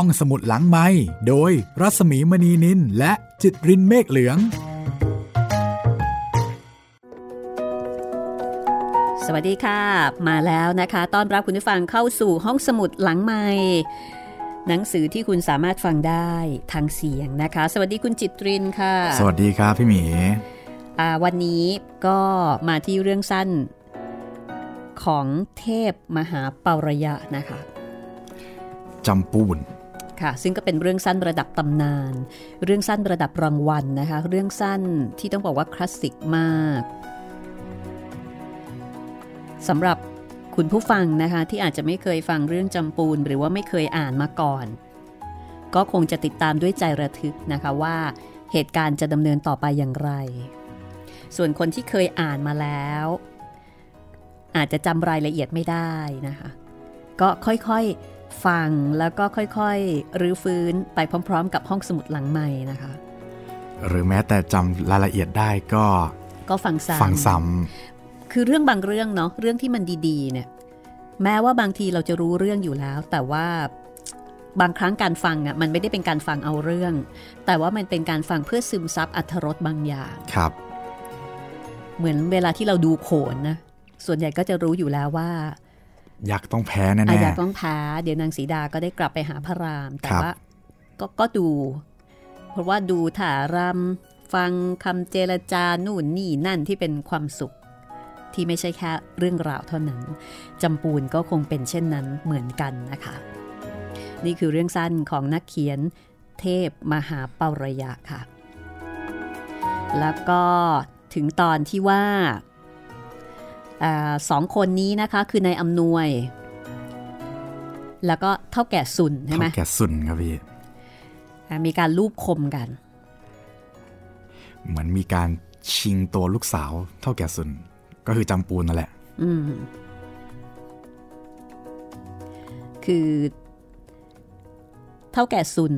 ห้องสมุดหลังไม้โดยรัสมีมณีนินและจิตรินเมฆเหลือง สวัสดีค่ะ มาแล้วนะคะต้อนรับคุณผู้ฟังเข้าสู่ห้องสมุดหลังไม้หนังสือที่คุณสามารถฟังได้ทางเสียงนะคะ สวัสดีคุณจิตรินค่ะ สวัสดีครับพี่หมีวันนี้ก็มาที่เรื่องสั้นของเทพมหาเปารยะนะคะจำปูน ค่ะ ซึ่งก็เป็นเรื่องสั้นระดับตำนาน เรื่องสั้นระดับรางวัลนะคะ เรื่องสั้นที่ต้องบอกว่าคลาสสิกมากสำหรับคุณผู้ฟังนะคะที่อาจจะไม่เคยฟังเรื่องจำปูน หรือว่าไม่เคยอ่านมาก่อน ก็คงจะติดตามด้วยใจระทึกนะคะว่าเหตุการณ์จะดำเนินต่อไปอย่างไร ส่วนคนที่เคยอ่านมาแล้ว อาจจะจำรายละเอียดไม่ได้นะคะ ก็ค่อยๆ ฟังแล้วก็ค่อยๆรื้อฟื้นไปพร้อม ๆ กับห้องสมุดหลังใหม่นะคะ หรือแม้แต่จำรายละเอียดได้ก็ ก็ฟังซ้ำฟังซ้ำคือเรื่องบางเรื่องเนาะเรื่องที่มันดีๆ เนี่ย แม้ว่าบางทีเราจะรู้เรื่องอยู่แล้ว แต่ว่าบางครั้งการฟังอะมันไม่ได้เป็นการฟังเอาเรื่อง แต่ว่ามันเป็นการฟังเพื่อซึมซับอัธรสบางอย่างครับ เหมือนเวลาที่เราดูโขนนะส่วนใหญ่ก็จะรู้อยู่แล้วว่าอ ยากต้องแพ้แน่ๆอยากต้องแพ้เดี๋ยวนางสีดาก็ได้กลับไปหาพระราม แต่ว่าก็ก็ดู เพราะว่าดูถารำฟังคำเจรจานู่นนี่นั่นที่เป็นความสุข ที่ไม่ใช่แค่เรื่องราวเท่านั้นจำปูนก็คงเป็นเช่นนั้นเหมือนกันนะคะ นี่คือเรื่องสั้นของนักเขียนเทพมหาเปารยะค่ะ แล้วก็ถึงตอนที่ว่าอ สองคนนี้นะคะคือนายอำนวย แล้วก็เท่าแก่สุนใช่ไหมเท่าแก่สุนครับพี่มีการลูบคมกัน เหมือนมีการชิงตัวลูกสาวเท่าแก่สุน ก็คือจำปูนนั่นแหละอืมคือ เท่าแก่ซุน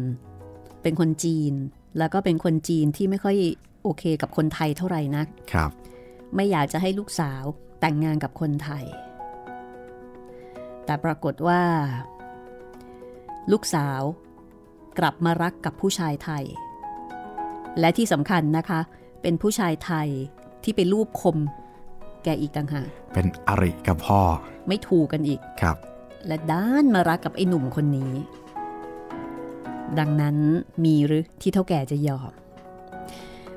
เป็นคนจีน แล้วก็เป็นคนจีนที่ไม่ค่อยโอเคกับคนไทยเท่าไหร่นัก ครับ ไม่อยากจะให้ลูกสาว แต่งงานกับคนไทย แต่ปรากฏว่า ลูกสาวกลับมารักกับผู้ชายไทย และที่สำคัญนะคะ เป็นผู้ชายไทยที่ไปรูปคมแกอีกต่างหากเป็นอริกับพ่อ ไม่ถูกกันอีกครับ และด้านมารักกับไอ้หนุ่มคนนี้ ดังนั้นมีหรือที่เท่าแก่จะยอม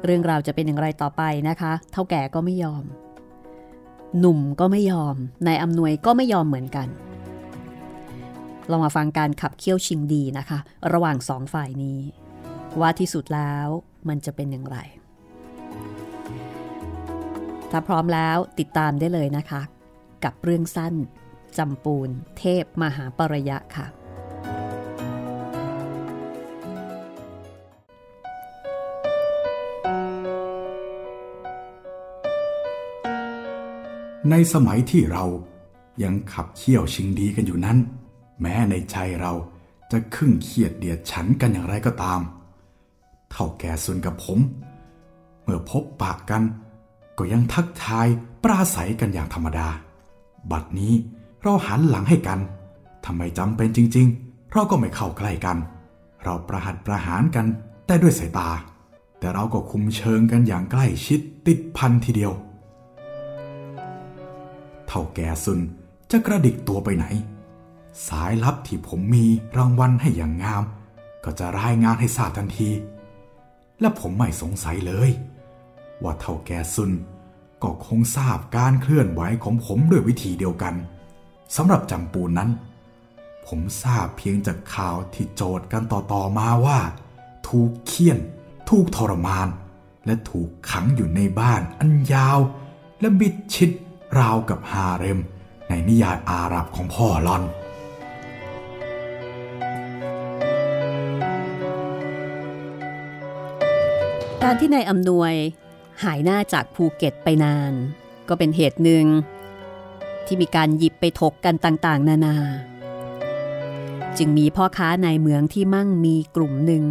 เรื่องราวจะเป็นอย่างไรต่อไปนะคะ เท่าแก่ก็ไม่ยอม หนุ่มก็ไม่ยอม นายอำนวยก็ไม่ยอมเหมือนกัน เรามาฟังการขับเคี่ยวชิงดีนะคะ ระหว่างสองฝ่ายนี้ ว่าที่สุดแล้วมันจะเป็นอย่างไร ถ้าพร้อมแล้วติดตามได้เลยนะคะ กับเรื่องสั้นจำปูน เทพมหาปรยะค่ะ ในสมัยที่เรายังขับเคี่ยวชิงดีกันอยู่นั้น แม้ในใจเราจะครึ่งเครียดเดียดฉันกันอย่างไรก็ตาม เท่าแก่สุนกับผม เมื่อพบปากกัน ก็ยังทักทายปราศัยกันอย่างธรรมดา บัดนี้เราหันหลังให้กันทำไมจำเป็นจริง ๆ เราก็ไม่เข้าใกล้กัน เราประหัดประหารกันแต่ด้วยสายตา แต่เราก็คุมเชิงกันอย่างใกล้ชิดติดพันทีเดียว เท่าแก่สุนจะกระดิกตัวไปไหน สายลับที่ผมมีรางวัลให้อย่างงาม ก็จะรายงานให้ทราบทันที และผมไม่สงสัยเลย ว่าเท่าแก่ซุนก็คงทราบการเคลื่อนไหวของผมด้วยวิธีเดียวกันสำหรับจำปูนนั้น ผมทราบเพียงจากข่าวที่โจทย์กันต่อๆมาว่า ถูกเคี่ยน ถูกทรมาน และถูกขังอยู่ในบ้านอันยาว และบิดชิด ราวกับฮาเร็ม ในนิยายอาหรับของพ่อลอน การที่นายอำนวยหายหน้าจากภูเก็ตไปนาน ก็เป็นเหตุหนึ่ง ที่มีการหยิบไปถกกันต่างๆ นานา จึงมีพ่อค้าในเมืองที่มั่งมีกลุ่มหนึ่ง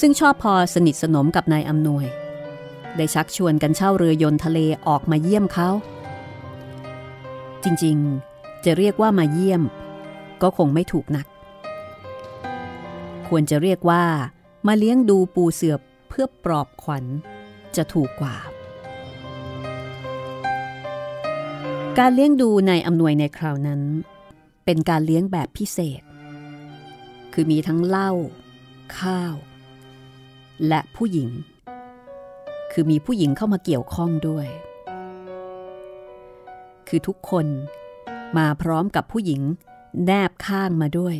ซึ่งชอบพอสนิทสนมกับนายอำนวย ได้ชักชวนกันเช่าเรือยนต์ทะเลออกมาเยี่ยมเขา จริงๆ จะเรียกว่ามาเยี่ยม ก็คงไม่ถูกนัก ควรจะเรียกว่า มาเลี้ยงดูปูเสือเพื่อปลอบขวัญ จะถูกกว่า การเลี้ยงดูในอำนวยในคราวนั้น เป็นการเลี้ยงแบบพิเศษ คือมีทั้งเหล้าข้าว และผู้หญิง คือมีผู้หญิงเข้ามาเกี่ยวข้องด้วย คือทุกคน มาพร้อมกับผู้หญิง แนบข้างมาด้วย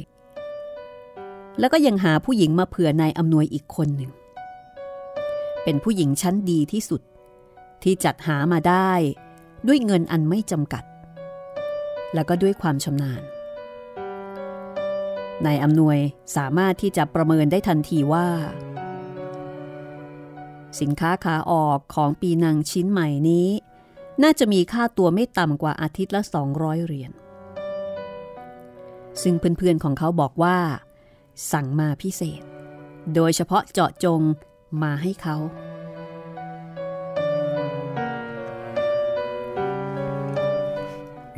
แล้วก็ยังหาผู้หญิงมาเผื่อนายอำนวยอีกคนหนึ่ง เป็นผู้หญิงชั้นดีที่สุด ที่จัดหามาได้ด้วยเงินอันไม่จำกัด แล้วก็ด้วยความชำนาญนายอำนวยสามารถที่จะประเมินได้ทันทีว่า สินค้าขาออกของปีนังชิ้นใหม่นี้ น่าจะมีค่าตัวไม่ต่ำกว่าอาทิตย์ละ 200 เหรียญ ซึ่งเพื่อนๆของเขาบอกว่า สั่งมาพิเศษ โดยเฉพาะเจาะจงมาให้เขา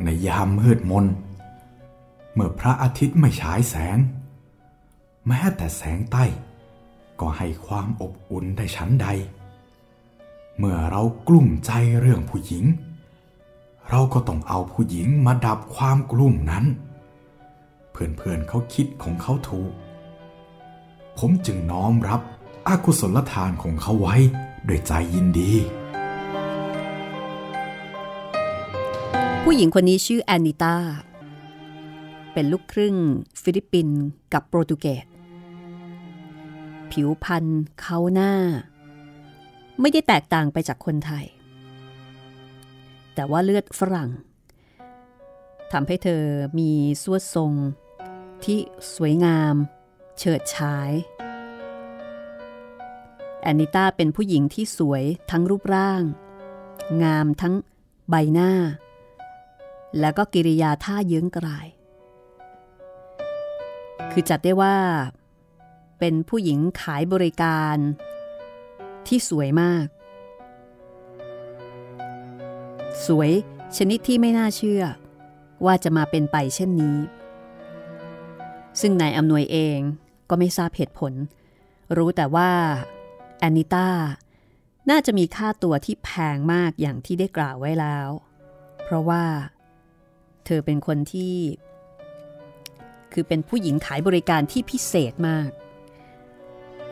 ในยามมืดมน เมื่อพระอาทิตย์ไม่ฉายแสง แม้แต่แสงใต้ ก็ให้ความอบอุ่นได้ชั้นใด เมื่อเรากลุ้มใจเรื่องผู้หญิง เราก็ต้องเอาผู้หญิงมาดับความกลุ้มนั้น เพื่อนๆเขาคิดของเขาถูก ผมจึงน้อมรับอากุศลทานของเขาไว้ด้วยใจยินดี ผู้หญิงคนนี้ชื่อแอนนิตาเป็นลูกครึ่ง ฟิลิปปินส์กับโปรตุเกสผิวพรรณเค้าหน้า ไม่ได้แตกต่างไปจากคนไทย แต่ว่าเลือดฝรั่งทำให้เธอมีทรวดทรง ที่สวยงาม เฉิดฉาย แอนนิต้าเป็นผู้หญิงที่สวยทั้งรูปร่าง งามทั้งใบหน้า แล้วก็กิริยาท่าเยื้องกลาย คือจัดได้ว่า เป็นผู้หญิงขายบริการ ที่สวยมาก สวยชนิดที่ไม่น่าเชื่อ ว่าจะมาเป็นไปเช่นนี้ ซึ่งนายอำนวยเองก็ไม่ทราบเหตุผล รู้แต่ว่าแอนนิต้าน่าจะมีค่าตัวที่แพงมากอย่างที่ได้กล่าวไว้แล้ว เพราะว่า เธอเป็นคนที่ คือเป็นผู้หญิงขายบริการที่พิเศษมาก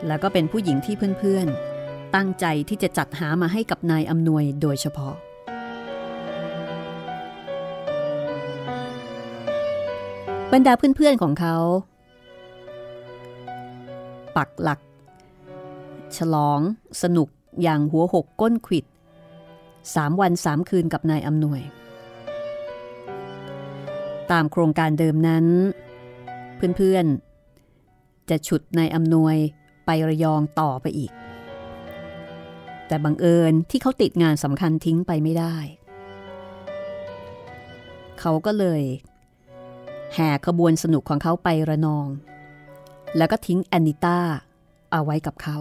แล้วก็เป็นผู้หญิงที่เพื่อนๆ ตั้งใจที่จะจัดหามาให้กับนายอำนวยโดยเฉพาะ บรรดาเพื่อนๆของเขา ปักหลัก ฉลอง สนุกอย่างหัวหกก้นขิดสามวันสามคืนกับนายอำนวย ตามโครงการเดิมนั้น เพื่อนๆ จะฉุดนายอำนวยไประยองต่อไปอีก แต่บังเอิญที่เขาติดงานสำคัญทิ้งไปไม่ได้ เขาก็เลยแห่ขบวนสนุกของเขาไประนอง แล้วก็ทิ้งแอนนิต้าเอาไว้กับเขา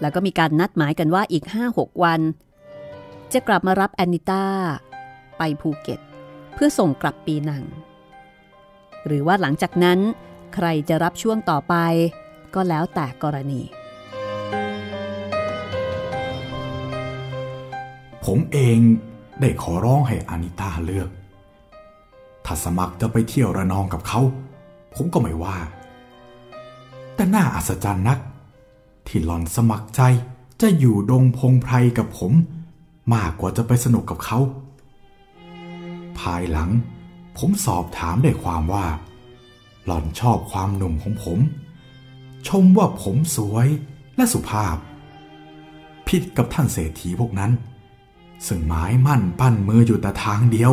แล้วก็มีการนัดหมายกันว่าอีก 5-6 วัน จะกลับมารับแอนนิต้าไปภูเก็ต เพื่อส่งกลับปีนัง หรือว่าหลังจากนั้นใครจะรับช่วงต่อไปก็แล้วแต่กรณี ผมเองได้ขอร้องให้อานิต้าเลือก ถ้าสมัครจะไปเที่ยวระนองกับเขา ผมก็ไม่ว่า แต่น่าอัศจรรย์นัก ที่หล่อนสมัครใจจะอยู่ดงพงไพรกับผม มากกว่าจะไปสนุกกับเขา ภายหลัง ผมสอบถามได้ความว่า หล่อนชอบความหนุ่มของผม ชมว่าผมสวยและสุภาพ ผิดกับท่านเศรษฐีพวกนั้น ซึ่งหมายมั่นปั้นมืออยู่แต่ทางเดียว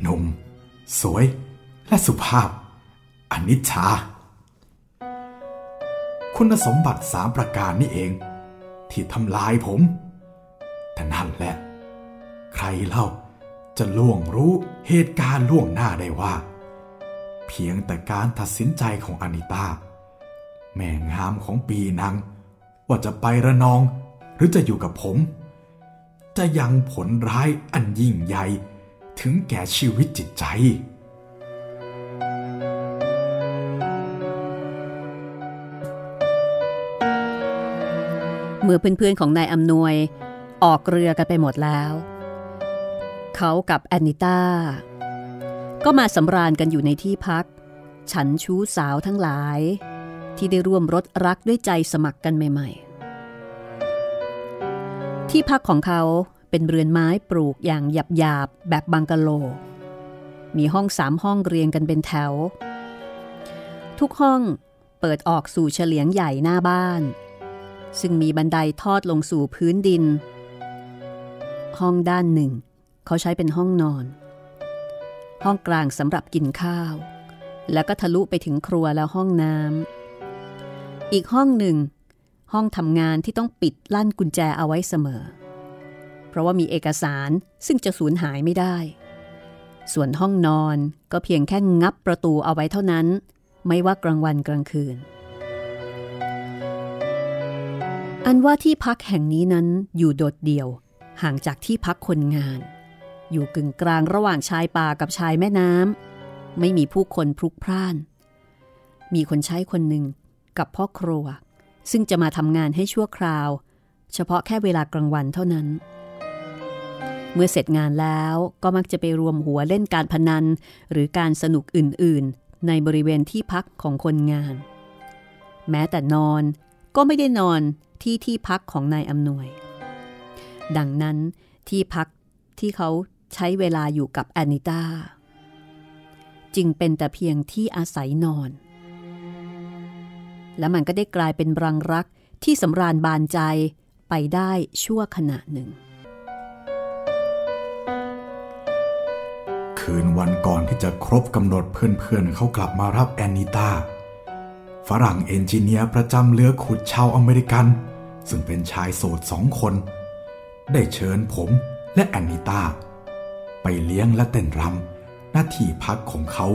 หนุ่ม สวย และสุภาพ อนิจชา คุณสมบัติสามประการนี่เอง ที่ทำลายผม แต่นั่นแหละ ใครเล่าจะล่วงรู้เหตุการณ์ล่วงหน้าได้ว่า เพียงแต่การตัดสินใจของอนิตาแม่งามของปีนัง ว่าจะไประนอง รือจะอยู่กับผม จะยังผลร้ายอันยิ่งใหญ่ถึงแก่ชีวิตจิตใจ เมื่อเพื่อนๆของนายอำนวยออกเรือกันไปหมดแล้ว เขากับแอนนิต้า ก็มาสำราญกันอยู่ในที่พัก ฉันชู้สาวทั้งหลาย ที่ได้ร่วมรถรักด้วยใจสมัครกันใหม่ ๆ ที่พักของเขาเป็นเรือนไม้ปลูกอย่างหยาบๆแบบบังกะโล มีห้องสามห้องเรียงกันเป็นแถว ทุกห้องเปิดออกสู่เฉลียงใหญ่หน้าบ้าน ซึ่งมีบันไดทอดลงสู่พื้นดิน ห้องด้านหนึ่ง เขาใช้เป็นห้องนอน ห้องกลางสำหรับกินข้าว แล้วก็ทะลุไปถึงครัวแล้วห้องน้ำอีกห้องหนึ่ง ห้องทำงานที่ต้องปิดลั่นกุญแจเอาไว้เสมอ เพราะว่ามีเอกสารซึ่งจะสูญหายไม่ได้ ส่วนห้องนอนก็เพียงแค่งับประตูเอาไว้เท่านั้น ไม่ว่ากลางวันกลางคืน อันว่าที่พักแห่งนี้นั้นอยู่โดดเดี่ยว ห่างจากที่พักคนงาน อยู่กึ่งกลางระหว่างชายป่ากับชายแม่น้ำไม่มีผู้คนพลุกพล่าน มีคนใช้คนหนึ่งกับพ่อครัว ซึ่งจะมาทำงานให้ชั่วคราว เฉพาะแค่เวลากลางวันเท่านั้น เมื่อเสร็จงานแล้วก็มักจะไปรวมหัวเล่นการพนัน หรือการสนุกอื่น ๆ ในบริเวณที่พักของคนงาน แม้แต่นอนก็ไม่ได้นอนที่ที่พักของนายอำนวย ดังนั้นที่พักที่เขาใช้เวลาอยู่กับแอนิต้าจึงเป็นแต่เพียงที่อาศัยนอน และมันก็ได้กลายเป็นรังรักที่สำราญบานใจไปได้ชั่วขณะหนึ่ง คืนวันก่อนที่จะครบกำหนดเเพื่อนๆเขากลับมารับแอนนิต้าฝรั่ง engineer ประจำเรือขุดชาวอเมริกัน ซึ่งเป็นชายโสดสองคน ได้เชิญผมและแอนนิต้าไปเลี้ยงและเต้นรำหน้าที่พักของเขา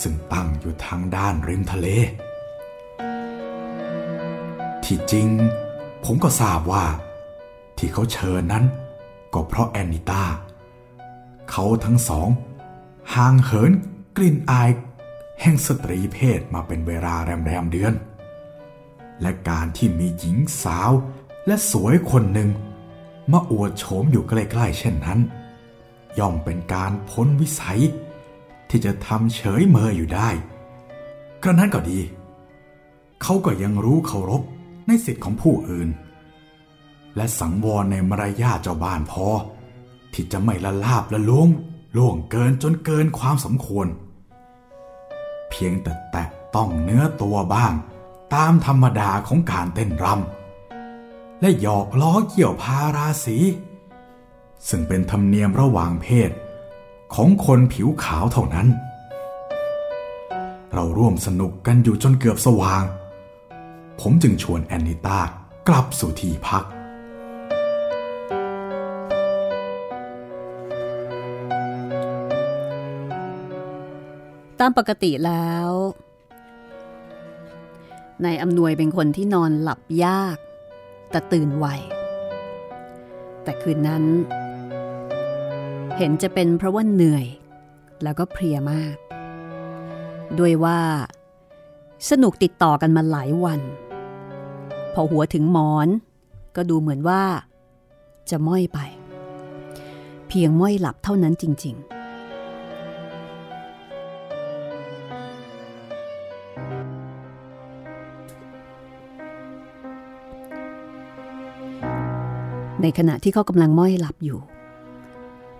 ซึ่งตั้งอยู่ทางด้านริมทะเล ที่จริง ผมก็ทราบว่า ที่เขาเชิญนั้น ก็เพราะแอนนิต้าเขาทั้งสองห่างเหินกลิ่นอายแห่งสตรีเพศมาเป็นเวลาแรมๆเดือน และการที่มีหญิงสาวและสวยคนหนึ่งมาอวดโฉมอยู่ใกล้ๆเช่นนั้น ย่อมเป็นการพ้นวิสัย ที่จะทำเฉยเมยอยู่ได้ กระนั้นก็ดี เขาก็ยังรู้เคารพ ในสิทธิ์ของผู้อื่น และสังวรในมารยาเจ้าบ้านพอ ที่จะไม่ละลาบละล้วงล่วงเกินจนเกินความสมควร เพียงแต่แตะต้องเนื้อตัวบ้าง ตามธรรมดาของการเต้นรำและหยอกล้อเกี่ยวพาราสี ซึ่งเป็นธรรมเนียมระหว่างเพศของคนผิวขาวเท่านั้น เราร่วมสนุกกันอยู่จนเกือบสว่าง ผมจึงชวนแอนนิต้ากลับสู่ที่พัก ตามปกติแล้วนายอำนวยเป็นคนที่นอนหลับยาก แต่ตื่นไว แต่คืนนั้น เห็นจะเป็นเพราะว่าเหนื่อย แล้วก็เพลียมาก ด้วยว่า สนุกติดต่อกันมาหลายวัน พอหัวถึงหมอน ก็ดูเหมือนว่า จะม้อยไป เพียงม้อยหลับเท่านั้นจริง ๆในขณะที่เขากำลังม้อยหลับอยู่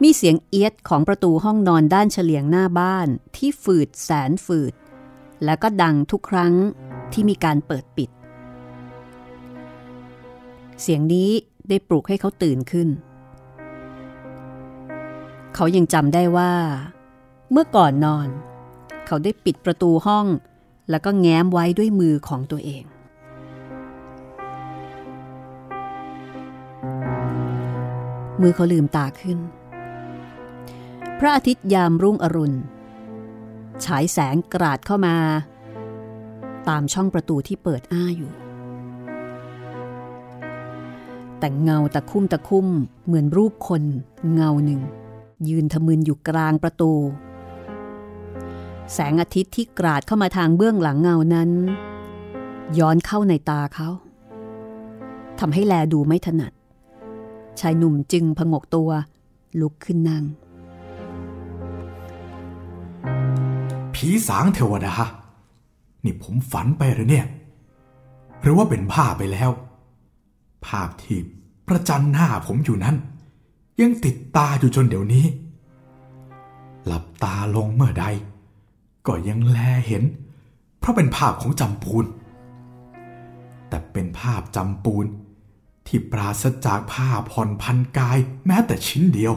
มีเสียงเอียดของประตูห้องนอนด้านเฉลียงหน้าบ้านที่ฝืดแสนฝืด และก็ดังทุกครั้งที่มีการเปิดปิด เสียงนี้ได้ปลุกให้เขาตื่นขึ้น เขายังจำได้ว่า เมื่อก่อนนอน เขาได้ปิดประตูห้อง แล้วก็แง้มไว้ด้วยมือของตัวเอง มือเขาลืมตาขึ้น พระอาทิตย์ยามรุ่งอรุณ ฉายแสงกราดเข้ามา ตามช่องประตูที่เปิดอ้าอยู่ แต่เงาตะคุ่มตะคุ่มเหมือนรูปคนเงาหนึ่ง ยืนทะมึนอยู่กลางประตู แสงอาทิตย์ที่กราดเข้ามาทางเบื้องหลังเงานั้น ย้อนเข้าในตาเขาทำให้แลดูไม่ถนัด ชายหนุ่มจึงพงกตัว ลุกขึ้นนั่ง ผีสางเทวดา นี่ผมฝันไปหรือเนี่ย หรือว่าเป็นภาพไปแล้ว ภาพที่ ประจันหน้าผมอยู่นั้น ยังติดตาอยู่จนเดี๋ยวนี้ หลับตาลงเมื่อใด ก็ยังแลเห็น เพราะเป็นภาพของจำปูน แต่เป็นภาพจำปูน ที่ปราศจากผ้าผ่อนพันกายแม้แต่ชิ้นเดียว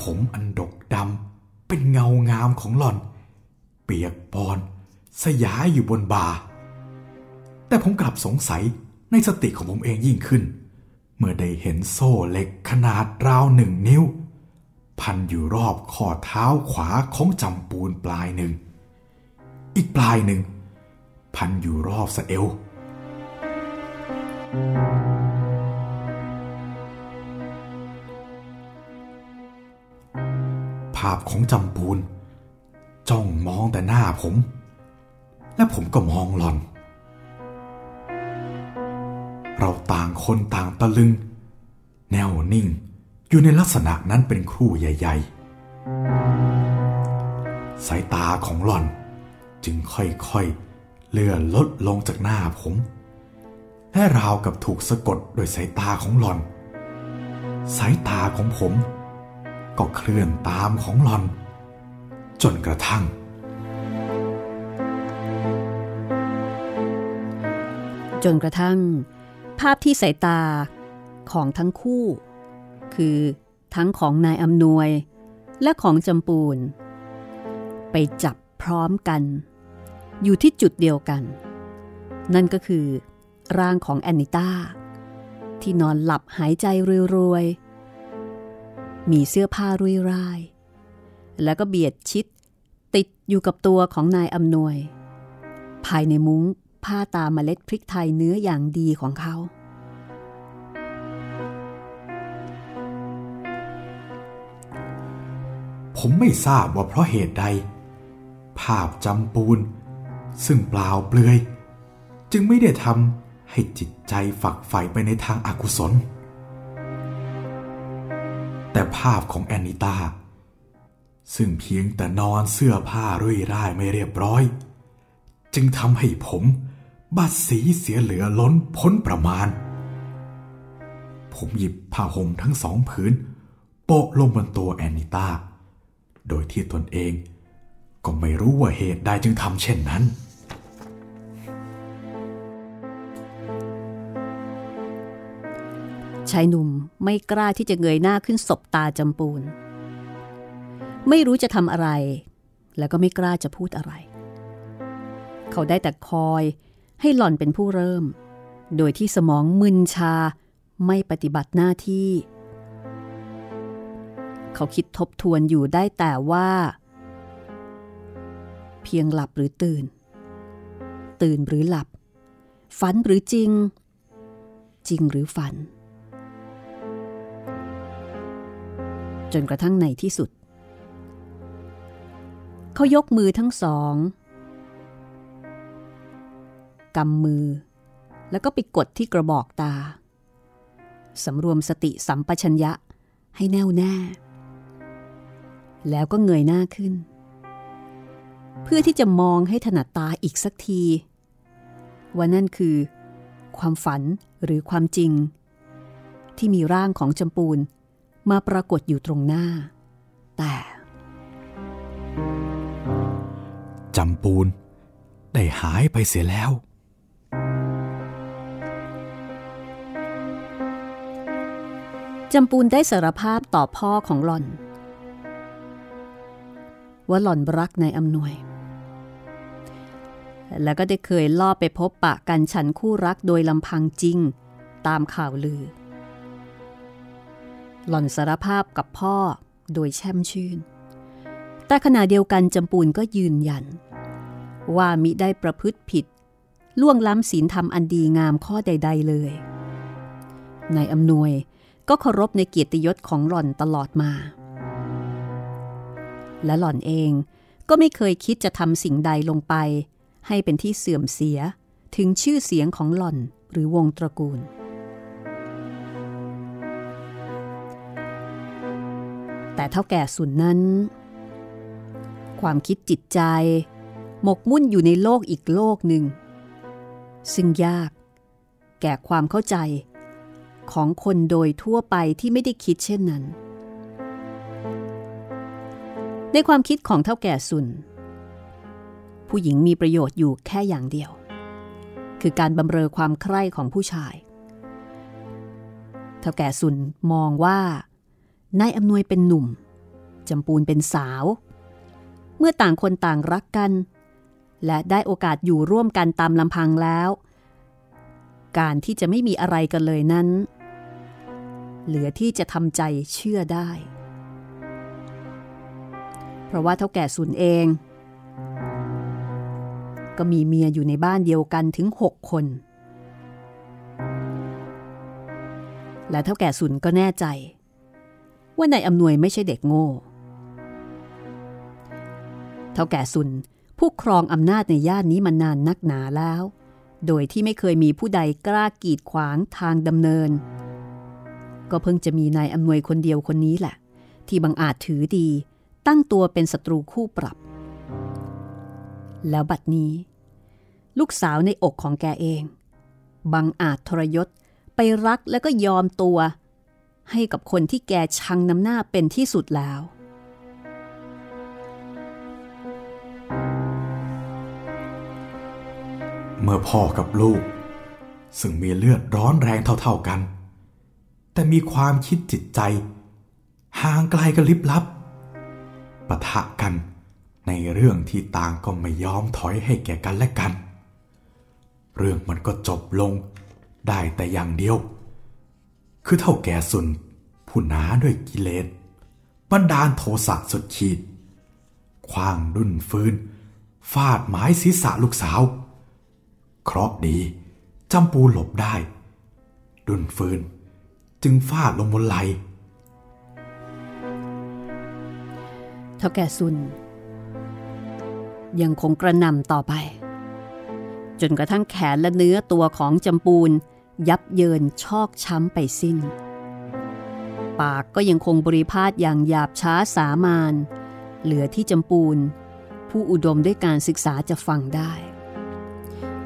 ผมอันดกดำเป็นเงางามของหล่อน เปียกปอน สยายอยู่บนบ่าแต่ผมกลับสงสัย ในสติของผมเองยิ่งขึ้น เมื่อได้เห็นโซ่เหล็กขนาดราวหนึ่งนิ้ว พันอยู่รอบข้อเท้าขวาของจำปูนปลายหนึ่ง อีกปลายหนึ่ง พันอยู่รอบสะเอวภาพของจำปูน จ้องมองแต่หน้าผม และผมก็มองหลอน เราต่างคนต่างตะลึง แนวนิ่ง อยู่ในลักษณะนั้นเป็นครู่ใหญ่ ๆ สายตาของหล่อน จึงค่อยๆ เลื่อนลดลงจากหน้าผม และราวกับถูกสะกดโดยสายตาของหล่อน สายตาของผม ก็เคลื่อนตามของหล่อน จนกระทั่งจนกระทั่ง ภาพที่สายตาของทั้งคู่ คือทั้งของนายอำนวยและของจำปูน ไปจับพร้อมกัน อยู่ที่จุดเดียวกัน นั่นก็คือ ร่างของแอนนิต้า ที่นอนหลับหายใจรวยๆ มีเสื้อผ้ารุยร่าย แล้วก็เบียดชิดติดอยู่กับตัวของนายอำนวย ภายในมุ้ง ผ้าตาเมล็ดพริกไทยเนื้ออย่างดีของเขา ผมไม่ทราบว่าเพราะเหตุใด ภาพจำปูน ซึ่งเปล่าเปลือย จึงไม่ได้ทำให้จิตใจฝักใฝ่ไปในทางอากุศล แต่ภาพของแอนนิตาซึ่งเพียงแต่นอนเสื้อผ้ารุ่ยร่ายไม่เรียบร้อย จึงทำให้ผม บาดสีเสียเหลือล้นพ้นประมาณ ผมหยิบผ้าห่มทั้งสองผืน โปะลงบนตัวแอนนิตาโดยที่ตนเอง ก็ไม่รู้ว่าเหตุใดจึงทำเช่นนั้น ชายหนุ่มไม่กล้าที่จะเงยหน้าขึ้นศบตาจำปูน ไม่รู้จะทำอะไร แล้วก็ไม่กล้าจะพูดอะไร เขาได้แต่คอย ให้หล่อนเป็นผู้เริ่ม โดยที่สมองมึนชาไม่ปฏิบัติหน้าที่ เขาคิดทบทวนอยู่ได้แต่ว่า เพียงหลับหรือตื่น ตื่นหรือหลับ ฝันหรือจริง จริงหรือฝัน จนกระทั่งในที่สุด เขายกมือทั้งสอง กำมือ แล้วก็ไปกดที่กระบอกตาสำรวมสติสัมปชัญญะให้แน่วแน่ แล้วก็เงยหน้าขึ้น เพื่อที่จะมองให้ถนัดตาอีกสักที ว่านั่นคือ ความฝันหรือความจริง ที่มีร่างของจำปูนมาปรากฏอยู่ตรงหน้า แต่จำปูน ได้หายไปเสียแล้ว จำปูนได้สารภาพต่อพ่อของหล่อน ว่าหล่อนรักนายอำนวย แล้วก็ได้เคยล่อไปพบปะกันฉันคู่รักโดยลำพังจริง ตามข่าวลือ หล่อนสารภาพกับพ่อโดยแช่มชื่น แต่ขณะเดียวกันจำปูนก็ยืนยัน ว่ามิได้ประพฤติผิด ล่วงล้ำศีลธรรมอันดีงามข้อใด ๆเลยนายอำนวย ก็เคารพในเกียรติยศของหล่อนตลอดมา และหล่อนเองก็ไม่เคยคิดจะทำสิ่งใดลงไป ให้เป็นที่เสื่อมเสียถึงชื่อเสียงของหล่อนหรือวงตระกูล แต่เท่าแก่สุนนั้น ความคิดจิตใจ หมกมุ่นอยู่ในโลกอีกโลกหนึ่ง ซึ่งยาก แก่ความเข้าใจ ของคนโดยทั่วไปที่ไม่ได้คิดเช่นนั้น ในความคิดของเท่าแก่สุน ผู้หญิงมีประโยชน์อยู่แค่อย่างเดียว คือการบำเรอความใคร่ของผู้ชาย เท่าแก่สุนมองว่านายอำนวยเป็นหนุ่มจำปูนเป็นสาว เมื่อต่างคนต่างรักกัน และได้โอกาสอยู่ร่วมกันตามลำพังแล้ว การที่จะไม่มีอะไรกันเลยนั้น เหลือที่จะทำใจเชื่อได้ เพราะว่าเท่าแก่สุนเอง ก็มีเมียอยู่ในบ้านเดียวกันถึงหกคน และเท่าแก่สุนก็แน่ใจ ว่านายอำนวยไม่ใช่เด็กโง่ เท่าแก่สุนผู้ครองอำนาจในย่านนี้มานานนักหนาแล้ว โดยที่ไม่เคยมีผู้ใดกล้ากีดขวางทางดำเนิน ก็เพิ่งจะมีนายอำนวยคนเดียวคนนี้แหละ ที่บังอาจถือดีตั้งตัวเป็นศัตรูคู่ปรับ แล้วบัดนี้ ลูกสาวในอกของแกเอง บังอาจทรยศไปรักแล้วก็ยอมตัว ให้กับคนที่แกชังน้ำหน้าเป็นที่สุดแล้วเมื่อพ่อกับลูก ซึ่งมีเลือดร้อนแรงเท่าๆกัน แต่มีความคิดจิตใจห่างไกลกันลิบลับปะทะกันในเรื่องที่ต่างก็ไม่ยอมถอยให้แก่กันและกัน เรื่องมันก็จบลงได้แต่อย่างเดียว คือเท่าแก่สุนผู้หนาด้วยกิเลสบันดาลโทสะสุดขีดคว้างดุนฟืน ฟาดไม้ศีรษะลูกสาว เคราะห์ดีจำปูหลบได้ ดุนฟืน จึงฟาดลงบนไหลเท่าแก่ซุน ยังคงกระนำต่อไป จนกระทั่งแขนและเนื้อตัวของจำปูน ยับเยินชอกช้ำไปสิ้น ปากก็ยังคงบริพาทอย่างหยาบช้าสามาน เหลือที่จำปูน ผู้อุดมด้วยการศึกษาจะฟังได้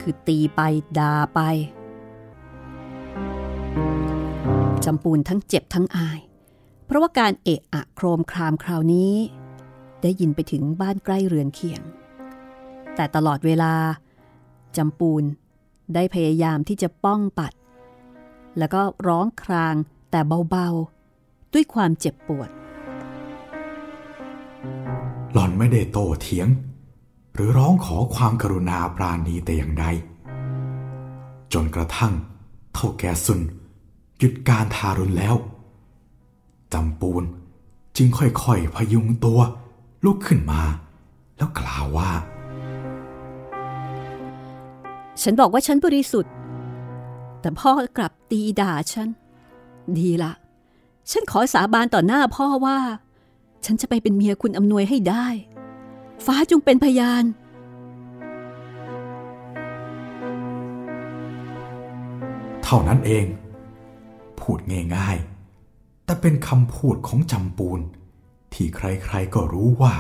คือตีไปด่าไป จำปูนทั้งเจ็บทั้งอาย เพราะว่าการเอะอะโครมครามคราวนี้ ได้ยินไปถึงบ้านใกล้เรือนเคียง แต่ตลอดเวลาจำปูนได้พยายามที่จะป้องปัด แล้วก็ร้องครางแต่เบาๆ ด้วยความเจ็บปวด หล่อนไม่ได้โตเถียง หรือร้องขอความกรุณาปราณีแต่อย่างใดจนกระทั่งเท่าแก่สุน หยุดการทารุณแล้วจำปูนจึงค่อยๆพยุงตัวลุกขึ้นมา แล้วกล่าวว่า ฉันบอกว่าฉันบริสุทธิ์ แต่พ่อกลับตีด่าฉัน ดีละฉันขอสาบานต่อหน้าพ่อว่า ฉันจะไปเป็นเมียคุณอำนวยให้ได้ ฟ้าจงเป็นพยาน เท่านั้นเอง พูดง่ายๆ แต่เป็นคำพูดของจำปูน ที่ใครๆก็รู้ว่า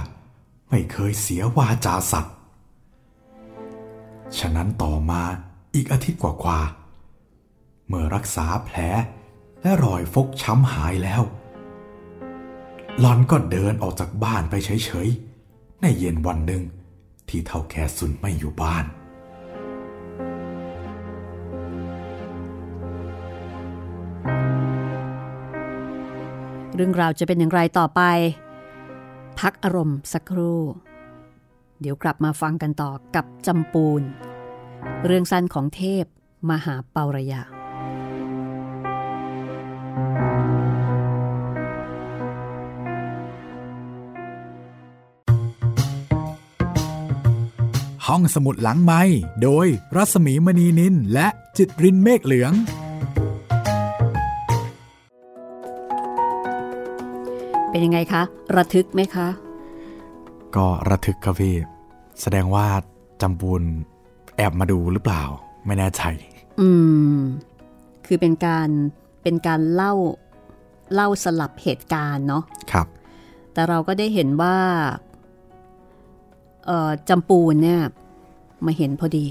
ไม่เคยเสียวาจาสัตว์ ฉะนั้นต่อมาอีกอาทิตย์กว่าๆ เมื่อรักษาแผลและรอยฟกช้ำหายแล้วหลอนก็เดินออกจากบ้านไปเฉยๆ ในเย็นวันหนึ่งที่เท่าแก่สุนไม่อยู่บ้าน เรื่องราวจะเป็นอย่างไรต่อไป พักอารมณ์สักครู่ เดี๋ยวกลับมาฟังกันต่อกับจำปูน เรื่องสั้นของเทพมหาเปาระยาห้องสมุดหลังไม้โดยรัสมีมณีนินและจิตรินเมฆเหลือง เป็นยังไงคะ ระทึกไหมคะ ก็ระทึกครับพี่ แสดงว่าจำบูนแอบมาดูหรือเปล่า ไม่แน่ใจอืม คือเป็นการเป็นการเล่าเล่าสลับเหตุการณ์เนาะครับ แต่เราก็ได้เห็นว่าเอ่อจำปูนเนี่ยมาเห็นพอดี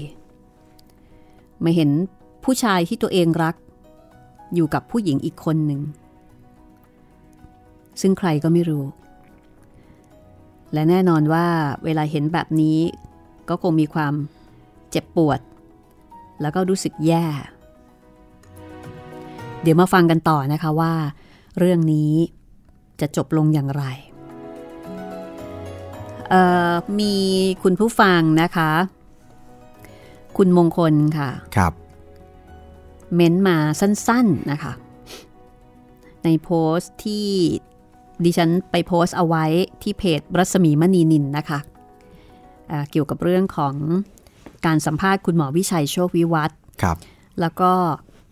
มาเห็นผู้ชายที่ตัวเองรัก อยู่กับผู้หญิงอีกคนหนึ่ง ซึ่งใครก็ไม่รู้ และแน่นอนว่าเวลาเห็นแบบนี้ ก็คงมีความเจ็บปวด แล้วก็รู้สึกแย่ เดี๋ยวมาฟังกันต่อนะคะว่า เรื่องนี้จะจบลงอย่างไรเอ่อมีคุณผู้ฟังนะคะ คุณมงคลค่ะ ครับ เม้นมาสั้นๆนะคะ ในโพสต์ที่ ดิฉันไปโพสต์เอาไว้ที่เพจรัศมีมณีนินนะคะอ่าเกี่ยวกับเรื่องของการสัมภาษณ์คุณหมอวิชัยโชควิวัฒน์ครับแล้วก็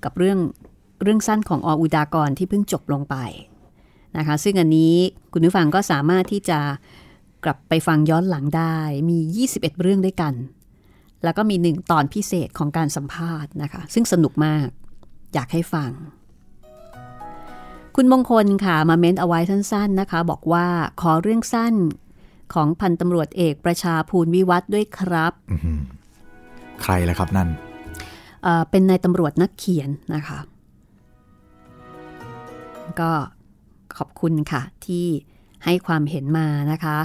กับเรื่องเรื่องสั้นของออุดากรที่เพิ่งจบลงไปนะคะซึ่งอันนี้คุณผู้ฟังก็สามารถที่จะกลับไปฟังย้อนหลังได้มี 21 เรื่องด้วยกัน แล้วก็มีหนึ่งตอนพิเศษของการสัมภาษณ์นะคะ ซึ่งสนุกมากอยากให้ฟัง คุณมงคลค่ะมาเม้นเอาไว้สั้นๆนะคะ บอกว่าขอเรื่องสั้นของพันตำรวจเอกประชาภูลวิวัฒน์ด้วยครับอื้อหือใครล่ะครับนั่นเอ่อเป็นนายตำรวจนักเขียนนะคะ ก็ขอบคุณค่ะ ที่ให้ความเห็นมานะคะ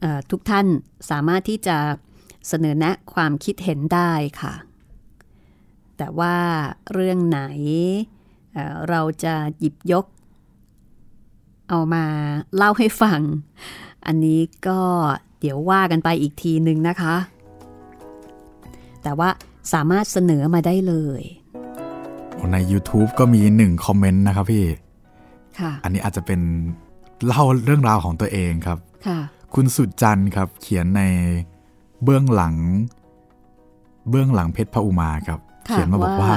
เอ่อทุกท่านสามารถที่จะเสนอแนะความคิดเห็นได้ค่ะ แต่ว่าเรื่องไหนเอ่อ เราจะหยิบยก เอามาเล่าให้ฟัง อันนี้ก็เดี๋ยวว่ากันไปอีกทีหนึ่งนะคะ แต่ว่าสามารถเสนอมาได้เลยใน YouTube ก็มีหนึ่งคอมเมนต์นะครับพี่ ค่ะ อันนี้อาจจะเป็นเล่าเรื่องราวของตัวเองครับ ค่ะ คุณสุดจันทร์ครับ เขียนในเบื้องหลัง เบื้องหลังเพชรพระอุมาครับค่ะเขียนมาบอกว่าว่า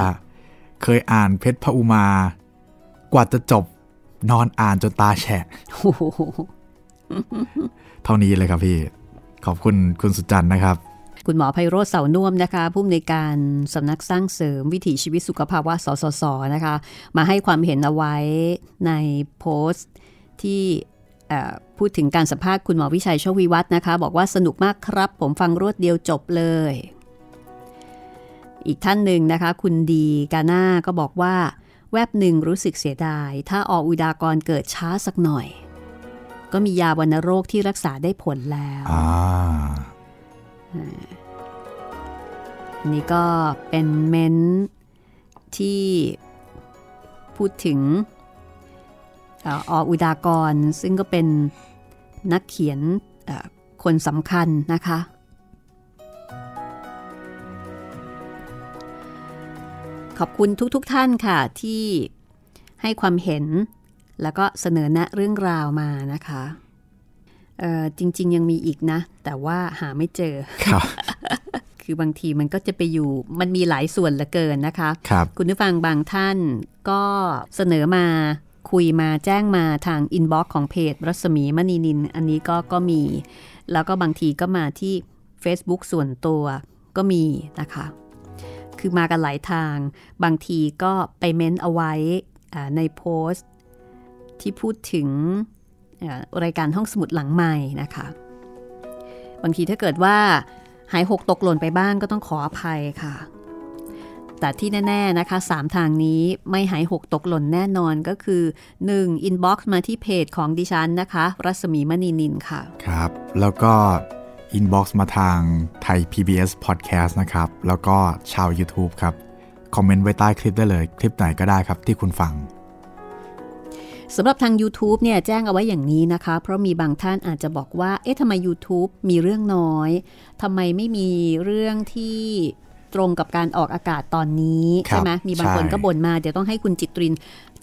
เคยอ่านเพชรพระอุมา กว่าจะจบนอนอ่านจนตาแฉะโอ้โหเท่านี้เลยครับพี่ ขอบคุณคุณสุดจันทร์นะครับ คุณหมอไพโรธเสาน่วมนะคะผู้อำนวยการสำนักสร้างเสริมวิถีชีวิตสุขภาวะสสสนะคะ มาให้ความเห็นเอาไว้ในโพสต์ที่เอ่อพูดถึงการสัมภาษณ์คุณหมอวิชัยโชควิวัฒน์นะคะ บอกว่าสนุกมากครับ ผมฟังรวดเดียวจบเลย อีกท่านหนึ่งนะคะ คุณดีกาน่าก็บอกว่า แวบหนึ่งรู้สึกเสียดาย ถ้าออกอุดากรเกิดช้าสักหน่อย ก็มียาวัณโรคที่รักษาได้ผลแล้วอ่าอันนี้ก็เป็นเม้นท์ที่พูดถึงเอ่อออุดากรซึ่งก็เป็นนักเขียนเอ่อคนสำคัญนะคะ ขอบคุณทุกๆทท่านค่ะ ที่ให้ความเห็น แล้วก็เสนอแนะเรื่องราวมานะคะเอ่อจริง ๆ ยังมีอีกนะ แต่ว่าหาไม่เจอครับคือบางทีมันก็จะไปอยู่มันมีหลายส่วนเหลือเกินนะคะครับคุณผู้ฟังบางท่านก็เสนอมาคุยมาแจ้งมาทาง inbox ของเพจรัศมีมณีนิน อันนี้ก็ก็มี แล้วก็บางทีก็มาที่ Facebook ส่วนตัวก็มีนะคะ คือมากันหลายทาง บางทีก็ไปเม้นเอาไว้ในโพสต์ ที่พูดถึงรายการห้องสมุดหลังใหม่นะคะ บางทีถ้าเกิดว่าหายหกตกหล่นไปบ้างก็ต้องขออภัยค่ะ แต่ที่แน่ ๆ นะคะ 3 ทางนี้ไม่หายหกตกหล่นแน่นอนก็คือ 1. inbox มาที่เพจของดิฉันนะคะ รัศมีมณีนินค่ะ ครับ แล้วก็ inbox มาทางไทย PBS Podcast นะครับ แล้วก็ชาว YouTube ครับ comment ไว้ใต้คลิปได้เลย คลิปไหนก็ได้ครับที่คุณฟังสำหรับทาง YouTube เนี่ยแจ้งเอาไว้อย่างนี้นะคะ เพราะมีบางท่านอาจจะบอกว่า เอ๊ะทำไม YouTube มีเรื่องน้อยทำไมไม่มีเรื่องที่ ตรงกับการออกอากาศตอนนี้ครับใช่ไหมมีบางคนใช่ก็บ่นมาเดี๋ยวต้องให้คุณจิตริน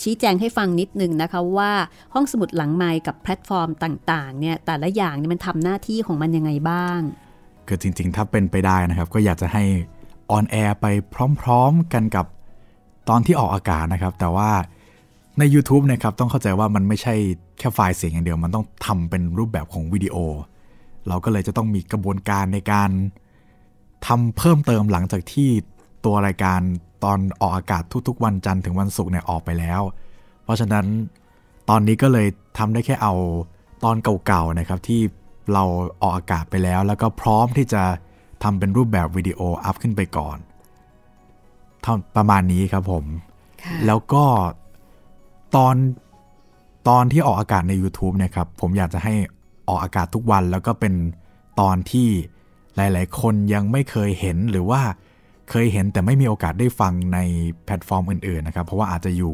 ชี้แจงให้ฟังนิดนึงนะคะว่าห้องสมุดหลังไมค์กับแพลตฟอร์มต่างๆเนี่ยแต่ละอย่างเนี่ยมันทำหน้าที่ของมันยังไงบ้าง คือจริง ๆ ถ้าเป็นไปได้นะครับ ก็อยากจะให้ on air ไปพร้อม ๆ กันกับตอนที่ออกอากาศนะครับ แต่ว่าใน YouTube เนะครับต้องเข้าใจว่ามันไม่ใช่แค่ไฟล์เสียงอย่างเดียว มันต้องทำเป็นรูปแบบของวิดีโอ เราก็เลยจะต้องมีกระบวนการในการ ทำเพิ่มเติมหลังจากที่ตัวรายการตอนออกอากาศทุกๆ วันจันทร์ถึงวันศุกร์เนี่ยออกไปแล้ว เพราะฉะนั้นตอนนี้ก็เลยทำได้แค่เอาตอนเก่าๆนะครับที่เราออกอากาศไปแล้ว แล้วก็พร้อมที่จะทำเป็นรูปแบบวิดีโออัพขึ้นไปก่อนประมาณนี้ครับผม แล้วก็ตอนตอนที่ออกอากาศใน YouTube เนี่ยครับ ผมอยากจะให้ออกอากาศทุกวันแล้วก็เป็นตอนที่ หลาย ๆ คนยังไม่เคยเห็นหรือว่าเคยเห็นแต่ไม่มีโอกาสได้ฟังในแพลตฟอร์มอื่น ๆ นะครับ เพราะว่าอาจจะอยู่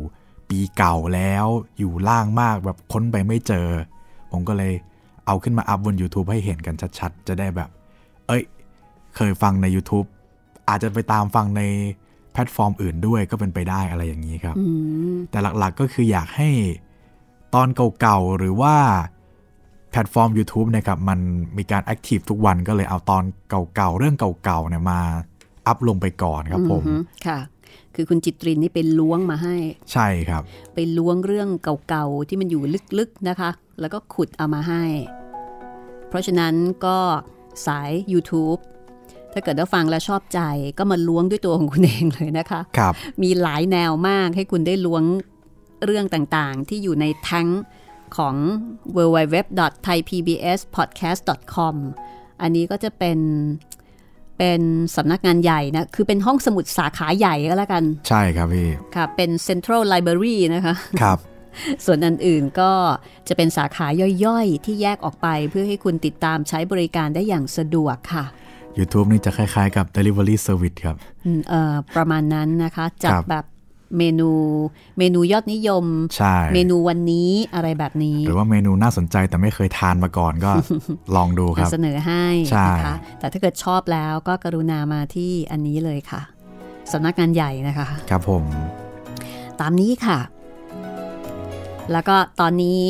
ปีเก่าแล้วอยู่ล่างมากแบบค้นไปไม่เจอ ผมก็เลยเอาขึ้นมา up บน YouTube ให้เห็นกันชัด ๆ จะได้แบบ เอ้ย เคยฟังใน YouTube อาจจะไปตามฟังในแพลตฟอร์มอื่นด้วยก็เป็นไปได้อะไรอย่างนี้ครับ แต่หลักๆก็คืออยากให้ตอนเก่าๆหรือว่า แพลตฟอร์ม YouTube นะครับมันมีการแอคทีฟทุกวันก็เลยเอาตอนเก่าๆ เรื่องเก่าๆเนี่ยมาอัพลงไปก่อนครับผมค่ะ คือคุณจิตรินนี่เป็นล้วงมาให้ ใช่ครับไปล้วงเรื่องเก่าๆ ที่มันอยู่ลึกๆนะคะ แล้วก็ขุดเอามาให้ เพราะฉะนั้นก็สาย YouTube ถ้าเกิดว่าฟังแล้วชอบใจก็มาล้วงด้วยตัวของคุณเองเลยนะคะครับมีหลายแนวมากให้คุณได้ล้วงเรื่องต่างๆ ที่อยู่ในทั้ง ของ www.thaipbspodcast.com อันนี้ก็จะเป็นเป็นสำนักงานใหญ่นะ คือเป็นห้องสมุดสาขาใหญ่ก็แล้วกัน ใช่ครับพี่ ค่ะ เป็น Central Library นะคะ ครับ ส่วนอันอื่นก็จะเป็นสาขาย่อยๆ ที่แยกออกไปเพื่อให้คุณติดตามใช้บริการได้อย่างสะดวกค่ะ YouTube นี่จะคล้ายๆกับ Delivery Service ครับเอ่อประมาณนั้นนะคะจัดแบบ เมนูเมนูยอดนิยมใช่เมนูวันนี้อะไรแบบนี้ หรือว่าเมนูน่าสนใจแต่ไม่เคยทานมาก่อนก็ลองดูครับเสนอให้นะคะแต่ถ้าเกิดชอบแล้วก็กรุณามาที่อันนี้เลยค่ะสำนักงานใหญ่นะคะ ครับผม ตามนี้ค่ะ แล้วก็ตอนนี้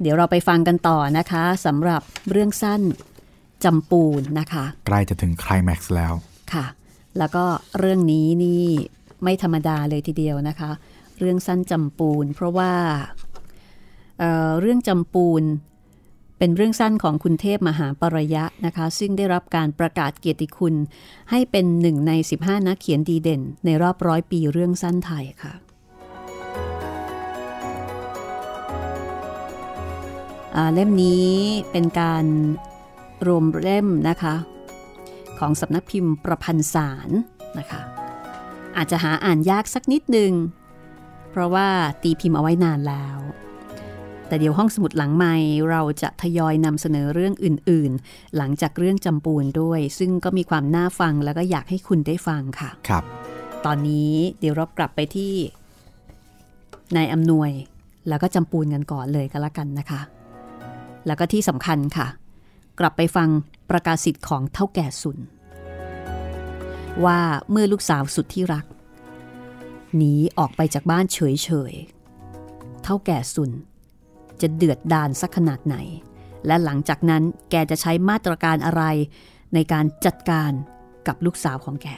เดี๋ยวเราไปฟังกันต่อนะคะสำหรับเรื่องสั้นจำปูนนะคะ ใกล้จะถึงคลแม็กซ์แล้วค่ะ แล้วก็เรื่องนี้นี่ ไม่ธรรมดาเลยทีเดียวนะคะ เรื่องสั้นจำปูน เพราะว่าเเรื่องจำปูนเป็นเรื่องสั้นของคุณเทพมหาปรยะนะคะ ซึ่งได้รับการประกาศเกียรติคุณ ให้เป็นหนึ่งใน 15 นักเขียนดีเด่น ในรอบร้อยปีเรื่องสั้นไทยค่ะเล่มนี้เป็นการรวมเล่มนะคะ ของสำนักพิมพ์ประพันธ์สารนะคะ อาจจะหาอ่านยากสักนิดหนึ่งเพราะว่าตีพิมพ์เอาไว้นานแล้ว แต่เดี๋ยวห้องสมุดหลังใหม่เราจะทยอยนำเสนอเรื่องอื่น ๆ หลังจากเรื่องจำปูนด้วย ซึ่งก็มีความน่าฟังแล้วก็อยากให้คุณได้ฟังค่ะ ครับ ตอนนี้เดี๋ยวเรากลับไปที่นายอำนวยแล้วก็จำปูนกันก่อนเลยก็แล้วกันนะคะ แล้วก็ที่สำคัญค่ะ กลับไปฟังประกาศสิทธิ์ของเท่าแก่สุน ว่าเมื่อลูกสาวสุดที่รัก หนีออกไปจากบ้านเฉยๆ เท่าแก่สุน จะเดือดดานสักขนาดไหน และหลังจากนั้นแกจะใช้มาตรการอะไรในการจัดการกับลูกสาวของแก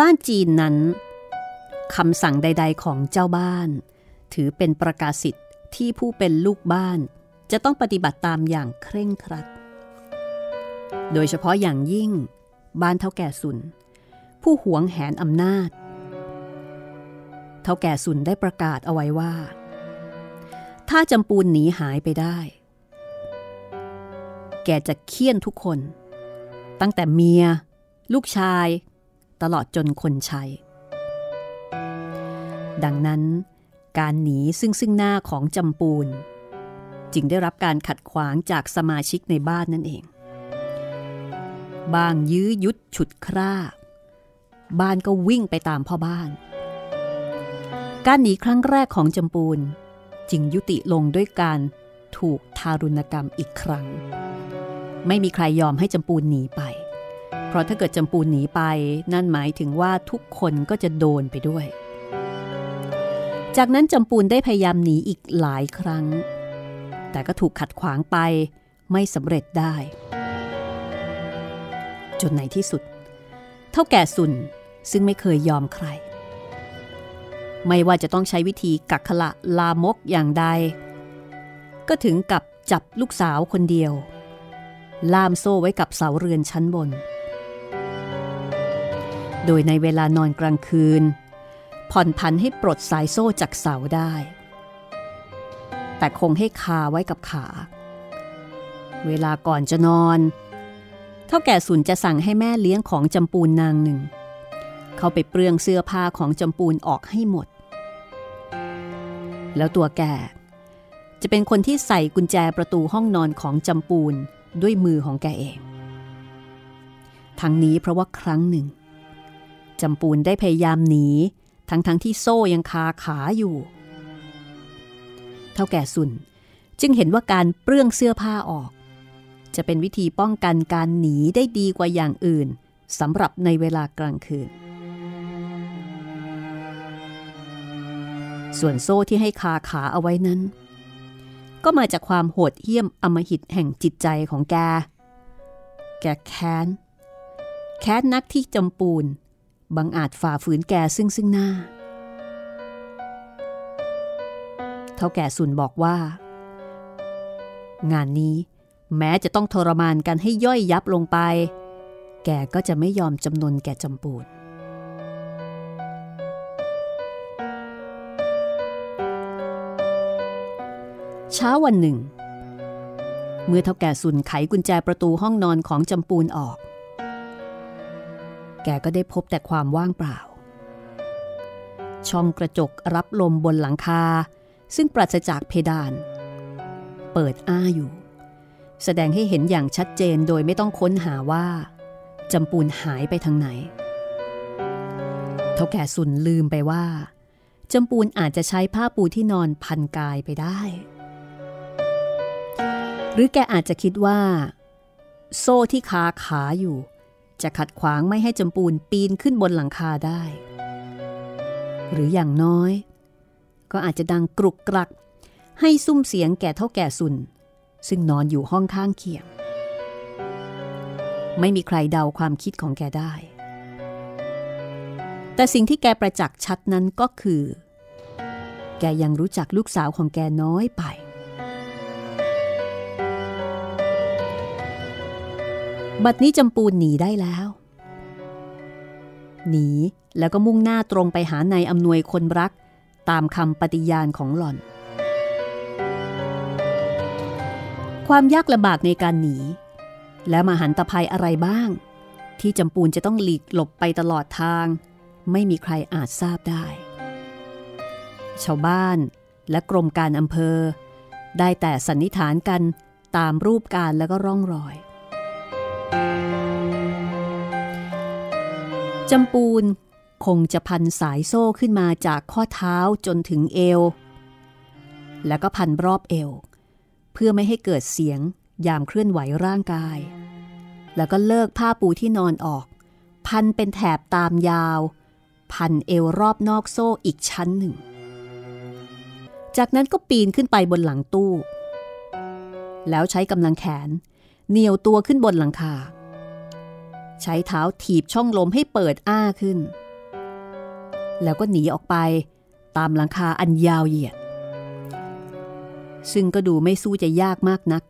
บ้านจีนนั้นคำสั่งใด ๆ ของเจ้าบ้าน ถือเป็นประกาศสิทธิ์ที่ผู้เป็นลูกบ้าน จะต้องปฏิบัติตามอย่างเคร่งครัด โดยเฉพาะอย่างยิ่ง บ้านเท่าแก่สุน ผู้หวงแหนอำนาจ เท่าแก่สุนได้ประกาศเอาไว้ว่า ถ้าจำปูนหนีหายไปได้ แกจะเคี่ยนทุกคน ตั้งแต่เมีย ลูกชาย ตลอดจนคนใช้ ดังนั้นการหนีซึ่งซึ่งหน้าของจำปูน จึงได้รับการขัดขวางจากสมาชิกในบ้านนั่นเอง บางยื้อยุดฉุดคร่า บ้านก็วิ่งไปตามพ่อบ้าน การหนีครั้งแรกของจำปูน จึงยุติลงด้วยการถูกทารุณกรรมอีกครั้ง ไม่มีใครยอมให้จำปูนหนีไป เพราะถ้าเกิดจำปูนหนีไปนั่นหมายถึงว่าทุกคนก็จะโดนไปด้วย จากนั้นจำปูนได้พยายามหนีอีกหลายครั้ง แต่ก็ถูกขัดขวางไปไม่สำเร็จได้จจนในที่สุด เท่าแก่สุนซึ่งไม่เคยยอมใคร ไม่ว่าจะต้องใช้วิธีกักขละลามกอย่างใด ก็ถึงกับจับลูกสาวคนเดียว ล่ามโซ่ไว้กับเสาเรือนชั้นบน โดยในเวลานอนกลางคืน ผ่อนพันให้ปลดสายโซ่จากเสาได้ แต่คงให้คาไว้กับขา เวลาก่อนจะนอน เท่าแก่สุนจะสั่งให้แม่เลี้ยงของจำปูนนางหนึ่ง เขาไปเปลืองเสื้อผ้าของจำปูนออกให้หมด แล้วตัวแกจะเป็นคนที่ใส่กุญแจประตูห้องนอนของจำปูนด้วยมือของแกเอง ทั้งนี้เพราะว่าครั้งหนึ่ง จำปูนได้พยายามหนี ทั้งทั้งที่โซ่ยังคาขาอยู่ เท่าแก่สุนจึงเห็นว่าการเปลื้องเสื้อผ้าออก จะเป็นวิธีป้องกันการหนีได้ดีกว่าอย่างอื่นสำหรับในเวลากลางคืน ส่วนโซ่ที่ให้คาขาเอาไว้นั้น ก็มาจากความโหดเหี้ยมอมหิตแห่งจิตใจของแก แกแค้น แค้นนักที่จำปูน บังอาจฝ่าฝืนแกซึ่งซึ่งหน้า เท่าแก่สุนบอกว่า งานนี้แม้จะต้องทรมานกันให้ย่อยยับลงไป แกก็จะไม่ยอมจำนนแก่จำปูนเช้าวันหนึ่ง เมื่อเท่าแก่สุนไขกุญแจประตูห้องนอนของจำปูนออก แกก็ได้พบแต่ความว่างเปล่า ช่องกระจกรับลมบนหลังคา ซึ่งปราศจากเพดาน เปิดอ้าอยู่ แสดงให้เห็นอย่างชัดเจนโดยไม่ต้องค้นหาว่าจำปูนหายไปทางไหน เท่าแก่สุนลืมไปว่าจำปูนอาจจะใช้ผ้าปูที่นอนพันกายไปได้ หรือแกอาจจะคิดว่า โซ่ที่คาขาอยู่ จะขัดขวางไม่ให้จำปูนปีนขึ้นบนหลังคาได้ หรืออย่างน้อย ก็อาจจะดังกรุกกรัก ให้ซุ้มเสียงแก่เท่าแก่สุน ซึ่งนอนอยู่ห้องข้างเคียง ไม่มีใครเดาความคิดของแกได้ แต่สิ่งที่แกประจักษ์ชัดนั้นก็คือ แกยังรู้จักลูกสาวของแกน้อยไป บัดนี้จำปูนหนีได้แล้ว หนีแล้วก็มุ่งหน้าตรงไปหานายอำนวยคนรัก ตามคำปฏิญาณของหล่อน ความยากลำบากในการหนี และมาหันตภัยอะไรบ้าง ที่จำปูนจะต้องหลีกหลบไปตลอดทาง ไม่มีใครอาจทราบได้ ชาวบ้านและกรมการอำเภอ ได้แต่สันนิษฐานกันตามรูปการแล้วก็ร่องรอย จำปูนคงจะพันสายโซ่ขึ้นมาจากข้อเท้าจนถึงเอว แล้วก็พันรอบเอว เพื่อไม่ให้เกิดเสียงยามเคลื่อนไหวร่างกาย แล้วก็เลิกผ้าปูที่นอนออก พันเป็นแถบตามยาว พันเอวรอบนอกโซ่อีกชั้นหนึ่ง จากนั้นก็ปีนขึ้นไปบนหลังตู้ แล้วใช้กำลังแขนเหนียวตัวขึ้นบนหลังคา ใช้เท้าถีบช่องลมให้เปิดอ้าขึ้น แล้วก็หนีออกไปตามหลังคาอันยาวเหยียด ซึ่งก็ดูไม่สู้จะยากมากนัก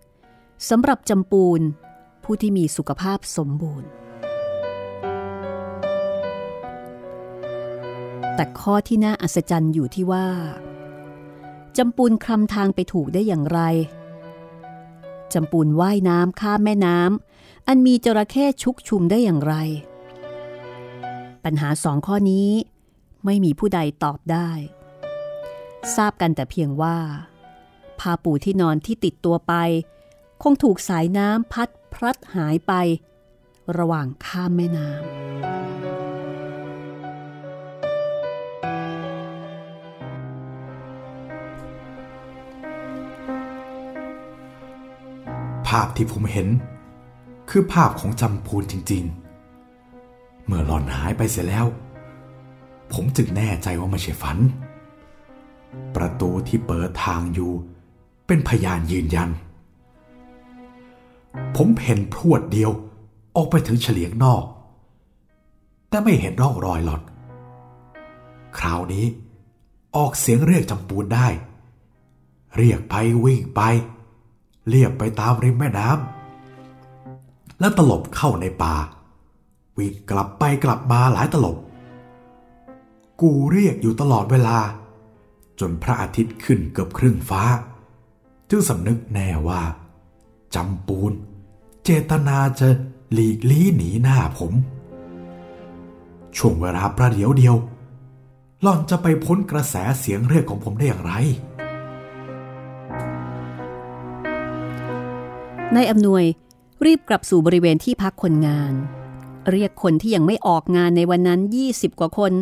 สำหรับจำปูนผู้ที่มีสุขภาพสมบูรณ์ แต่ข้อที่น่าอัศจรรย์อยู่ที่ว่าจำปูนคลำทางไปถูกได้อย่างไรจำปูนว่ายน้ำข้ามแม่น้ำ อันมีจระเข้ชุกชุมได้อย่างไร ปัญหาสองข้อนี้ไม่มีผู้ใดตอบได้ ทราบกันแต่เพียงว่าผ้าปูที่นอนที่ติดตัวไป คงถูกสายน้ำพัดพลัดหายไป ระหว่างข้ามแม่น้ำภาพที่ผมเห็น คือภาพของจำพูนจริง ๆ เมื่อหลอนหายไปเสียแล้ว ผมจึงแน่ใจว่าไม่ใช่ฝัน ประตูที่เปิดทางอยู่ เป็นพยานยืนยัน ผมเห็นพรวดเดียว ออกไปถึงเฉลียงนอก แต่ไม่เห็นร่องรอยหลอดคราวนี้ออกเสียงเรียกจำปูนได้ เรียกไปวิ่งไป เรียบไปตามริมแม่น้ำ แล้วตลบเข้าในป่าวิ่งกลับไปกลับมาหลายตลบ กูเรียกอยู่ตลอดเวลา จนพระอาทิตย์ขึ้นเกือบครึ่งฟ้า จึงสำนึกแน่ว่าจำปูน เจตนาจะหลีกลี้หนีหน้าผม ช่วงเวลาประเดี๋ยวเดียว หล่อนจะไปพ้นกระแสเสียงเรียกของผมได้อย่างไรนายอำนวย รีบกลับสู่บริเวณที่พักคนงาน เรียกคนที่ยังไม่ออกงานในวันนั้น 20 กว่าคน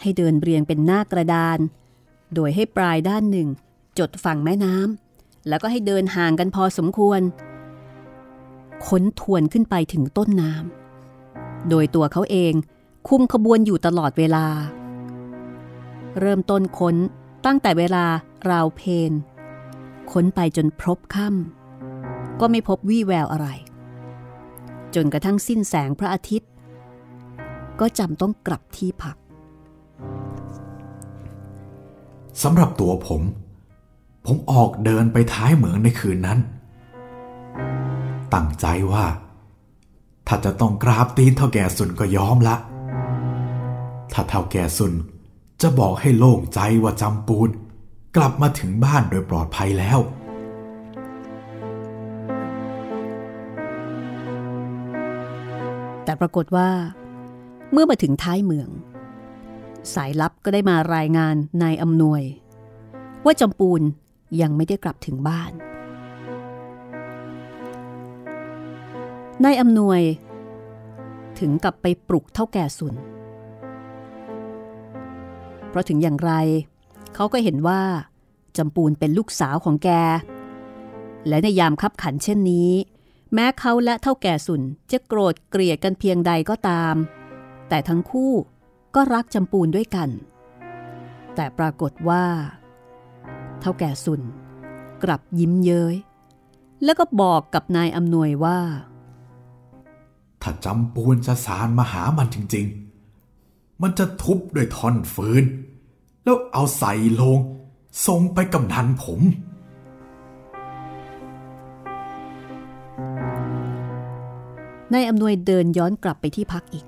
ให้เดินเรียงเป็นหน้ากระดาน โดยให้ปลายด้านหนึ่ง จดฝั่งแม่น้ำแล้วก็ให้เดินห่างกันพอสมควร ค้นทวนขึ้นไปถึงต้นน้ำโดยตัวเขาเองคุมขบวนอยู่ตลอดเวลา เริ่มต้นค้นตั้งแต่เวลาราวเพนค้นไปจนพบค่ำก็ไม่พบวี่แววอะไร จนกระทั่งสิ้นแสงพระอาทิตย์ ก็จำต้องกลับที่พักสำหรับตัวผม ผมออกเดินไปท้ายเหมืองในคืนนั้น ตั้งใจว่า ถ้าจะต้องกราบตีนเท่าแก่สุนก็ยอมละ ถ้าเท่าแก่สุนจะบอกให้โล่งใจว่าจำปูน กลับมาถึงบ้านโดยปลอดภัยแล้ว แต่ปรากฏว่า เมื่อมาถึงท้ายเมือง สายลับก็ได้มารายงานนายอำนวย ว่าจำปูนยังไม่ได้กลับถึงบ้าน นายอำนวย ถึงกับไปปลุกเท่าแก่สุน เพราะถึงอย่างไร เขาก็เห็นว่าจำปูนเป็นลูกสาวของแก และในยามคับขันเช่นนี้ แม้เขาและเท่าแก่สุนจะโกรธเกลียดกันเพียงใดก็ตาม แต่ทั้งคู่ก็รักจำปูนด้วยกัน แต่ปรากฏว่า เท่าแก่สุนกลับยิ้มเย้ย แล้วก็บอกกับนายอำนวยว่า ถ้าจำปูนจะสารมาหามันจริง ๆ มันจะทุบด้วยท่อนฟืน แล้วเอาใส่ลงส่งไปกำนันผม นายอำนวยเดินย้อนกลับไปที่พักอีก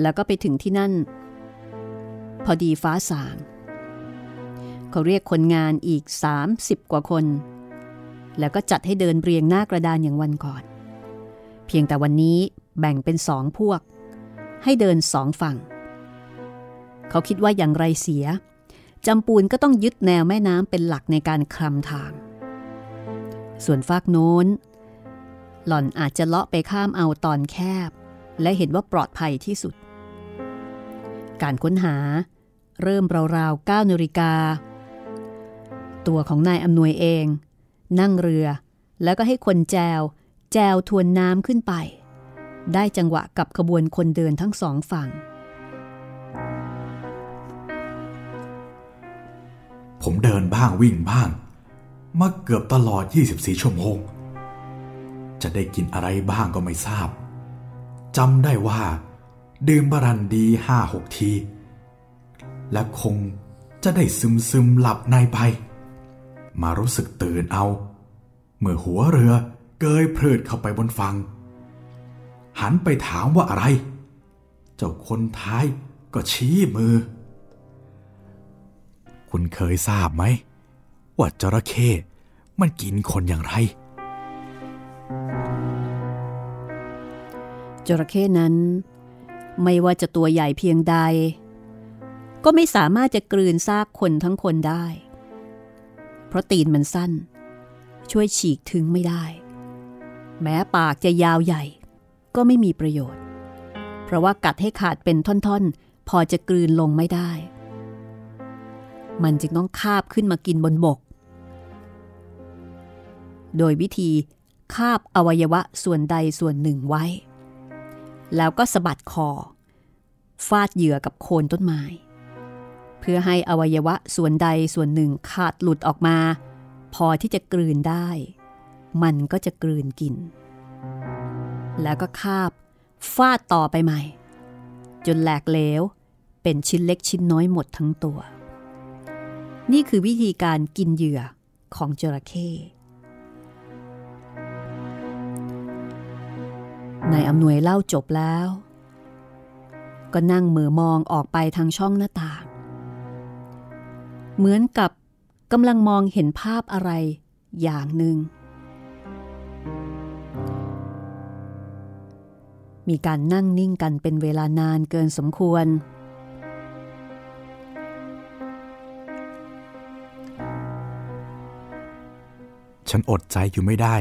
แล้วก็ไปถึงที่นั่น พอดีฟ้าสางเขาเรียกคนงานอีก 30 กว่าคน แล้วก็จัดให้เดินเรียงหน้ากระดานอย่างวันก่อน เพียงแต่วันนี้แบ่งเป็นสองพวก ให้เดินสองฝั่ง เขาคิดว่าอย่างไรเสียจำปูนก็ต้องยึดแนวแม่น้ำเป็นหลักในการคลำทาง ส่วนฟากโน้น หล่อนอาจจะเลาะไปข้ามเอาตอนแคบ และเห็นว่าปลอดภัยที่สุด การค้นหาเริ่มราวๆ9นาฬิกา ตัวของนายอำนวยเอง นั่งเรือ แล้วก็ให้คนแจว แจวทวนน้ำขึ้นไป ได้จังหวะกับขบวนคนเดินทั้งสองฝั่ง ผมเดินบ้างวิ่งบ้าง มาเกือบตลอด 24 ชั่วโมง จะได้กินอะไรบ้างก็ไม่ทราบจำได้ว่า ดื่มบรันดีห้าหกที และคงจะได้ซึมซึมหลับในไป มารู้สึกตื่นเอา เมื่อหัวเรือเกยเพลิดเข้าไปบนฝั่งหันไปถามว่าอะไร เจ้าคนท้ายก็ชี้มือ คุณเคยทราบไหม ว่าจระเข้มันกินคนอย่างไร จระเข้นั้น ไม่ว่าจะตัวใหญ่เพียงใด ก็ไม่สามารถจะกลืนซากคนทั้งคนได้ เพราะตีนมันสั้น ช่วยฉีกถึงไม่ได้ แม้ปากจะยาวใหญ่ ก็ไม่มีประโยชน์ เพราะว่ากัดให้ขาดเป็นท่อนๆ พอจะกลืนลงไม่ได้ มันจึงต้องคาบขึ้นมากินบนบก โดยวิธีคาบอวัยวะส่วนใดส่วนหนึ่งไว้ แล้วก็สะบัดคอ ฟาดเหยื่อกับโคนต้นไม้ เพื่อให้อวัยวะส่วนใดส่วนหนึ่งขาดหลุดออกมา พอที่จะกลืนได้ มันก็จะกลืนกิน แล้วก็คาบ ฟาดต่อไปใหม่ จนแหลกเหลว เป็นชิ้นเล็กชิ้นน้อยหมดทั้งตัว นี่คือวิธีการกินเหยื่อของจระเข้ นายอำนวยเล่าจบแล้ว ก็นั่งมือมองออกไปทางช่องหน้าต่าง เหมือนกับกำลังมองเห็นภาพอะไรอย่างหนึ่ง มีการนั่งนิ่งกันเป็นเวลานานเกินสมควร ฉันอดใจอยู่ไม่ได้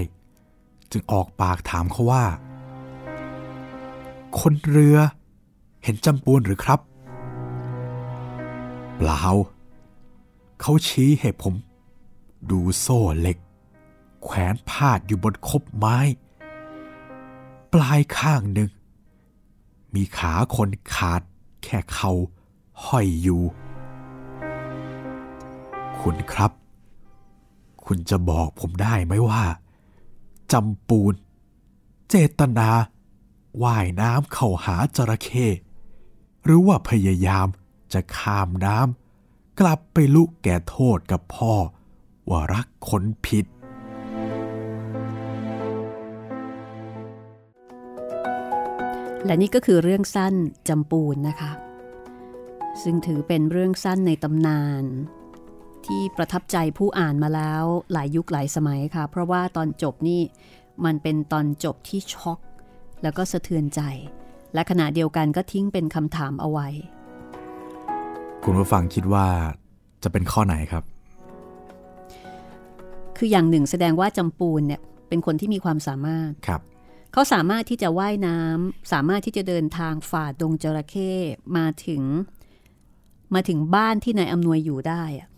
จึงออกปากถามเขาว่า คนเรือ เห็นจำปูนหรือครับ เปล่า เขาชี้ให้ผม ดูโซ่เหล็ก แขวนพาดอยู่บนคบไม้ ปลายข้างหนึ่ง มีขาคนขาดแค่เขาห้อยอยู่ คุณครับ คุณจะบอกผมได้ไหมว่าจำปูน เจตนา ว่ายน้ำเข้าหาจระเข้หรือว่าพยายามจะข้ามน้ำกลับไปลุกแก่โทษกับพ่อ ว่ารักคนผิด และนี่ก็คือเรื่องสั้นจำปูนนะคะ ซึ่งถือเป็นเรื่องสั้นในตำนาน ที่ประทับใจผู้อ่านมาแล้วหลายยุคหลายสมัยค่ะ เพราะว่าตอนจบนี่มันเป็นตอนจบที่ช็อก แล้วก็สะเทือนใจ และขณะเดียวกันก็ทิ้งเป็นคำถามเอาไว้ คุณผู้ฟังคิดว่าจะเป็นข้อไหนครับ คืออย่างหนึ่งแสดงว่าจำปูนเนี่ยเป็นคนที่มีความสามารถครับเขาสามารถที่จะว่ายน้ำสามารถที่จะเดินทางฝ่าดงจระเข้มาถึง มาถึงบ้านที่นายอำนวยอยู่ได้อะ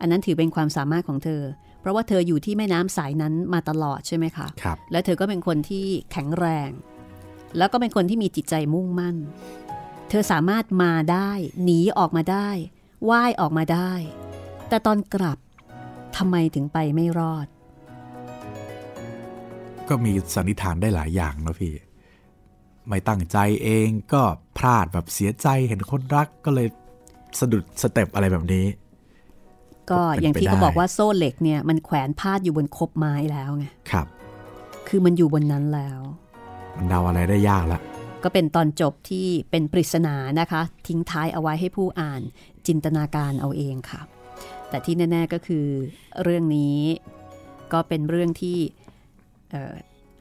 อันนั้นถือเป็นความสามารถของเธอ เพราะว่าเธออยู่ที่แม่น้ำสายนั้นมาตลอดใช่ไหมคะครับและเธอก็เป็นคนที่แข็งแรง แล้วก็เป็นคนที่มีจิตใจมุ่งมั่น เธอสามารถมาได้ หนีออกมาได้ว่ายออกมาได้ แต่ตอนกลับทำไมถึงไปไม่รอด ก็มีสันนิษฐานได้หลายอย่างนะพี่ ไม่ตั้งใจเองก็พลาดแบบเสียใจเห็นคนรักก็เลยสะดุดสเต็ปอะไรแบบนี้ ก็เป็นอย่างที่ไปได้เขาบอกว่าโซ่เหล็กเนี่ย มันแขวนพาดอยู่บนคบไม้แล้วไงครับ คือมันอยู่บนนั้นแล้ว มันเดาอะไรได้ยากละก็เป็นตอนจบที่เป็นปริศนานะคะ ทิ้งท้ายเอาไว้ให้ผู้อ่านจินตนาการเอาเองค่ะ แต่ที่แน่ ๆก็คือเรื่องนี้ก็เป็นเรื่องที่เอ่อ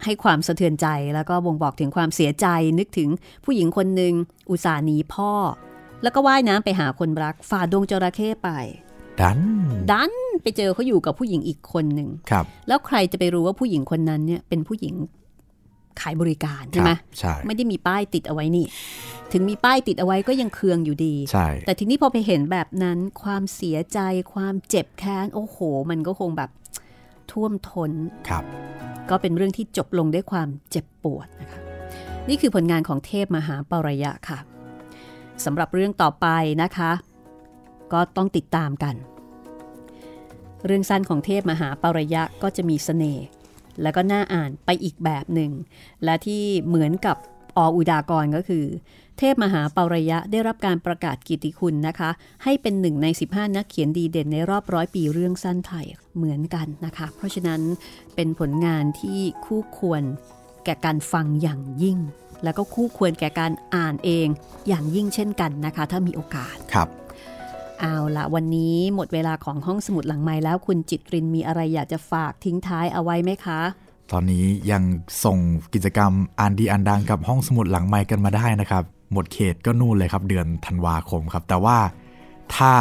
ให้ความสะเทือนใจแล้วก็บ่งบอกถึงความเสียใจนึกถึงผู้หญิงคนหนึ่งอุตส่าห์หนีพ่อ แล้วก็ว่ายน้ำไปหาคนรักฝ่าดงจระเข้ไป ดัน ดันไปเจอเขาอยู่กับผู้หญิงอีกคนหนึ่งครับ แล้วใครจะไปรู้ว่าผู้หญิงคนนั้นเนี่ยเป็นผู้หญิง ขายบริการคใช่ไหมรับใช่ไม่ได้มีป้ายติดเอาไว้นี่ ถึงมีป้ายติดเอาไว้ก็ยังเคืองอยู่ดี ใช่ แต่ทีนี้พอไปเห็นแบบนั้นความเสียใจความเจ็บแค้น โอ้โห มันก็คงแบบท่วมทนครับ ก็เป็นเรื่องที่จบลงด้วยความเจ็บปวดนะคะนี่คือผลงานของเทพมหาปรยะค่ะสำหรับเรื่องต่อไปนะคะ ก็ต้องติดตามกัน เรื่องสั้นของเทพมหาปรยะก็จะมีเสน่ห์ แล้วก็น่าอ่านไปอีกแบบหนึ่ง และที่เหมือนกับออุดากรก็คือ เทพมหาปรยะได้รับการประกาศกิตติคุณนะคะ ให้เป็นหนึ่งใน 15 นักเขียนดีเด่นในรอบร้อยปีเรื่องสั้นไทยเหมือนกันนะคะ เพราะฉะนั้นเป็นผลงานที่คู่ควรแก่การฟังอย่างยิ่ง แล้วก็คู่ควรแก่การอ่านเองอย่างยิ่งเช่นกันนะคะ ถ้ามีโอกาสครับ เอาละวันนี้หมดเวลาของห้องสมุดหลังไม้แล้วคุณจิตรินมีอะไรอยากจะฝากทิ้งท้ายเอาไว้ไหมคะ ตอนนี้ยังส่งกิจกรรมอ่านดีอ่านดังกับห้องสมุดหลังไมค์กันมาได้นะครับ หมดเขตก็นู่นเลยครับเดือนธันวาคมครับ แต่ว่าถ้า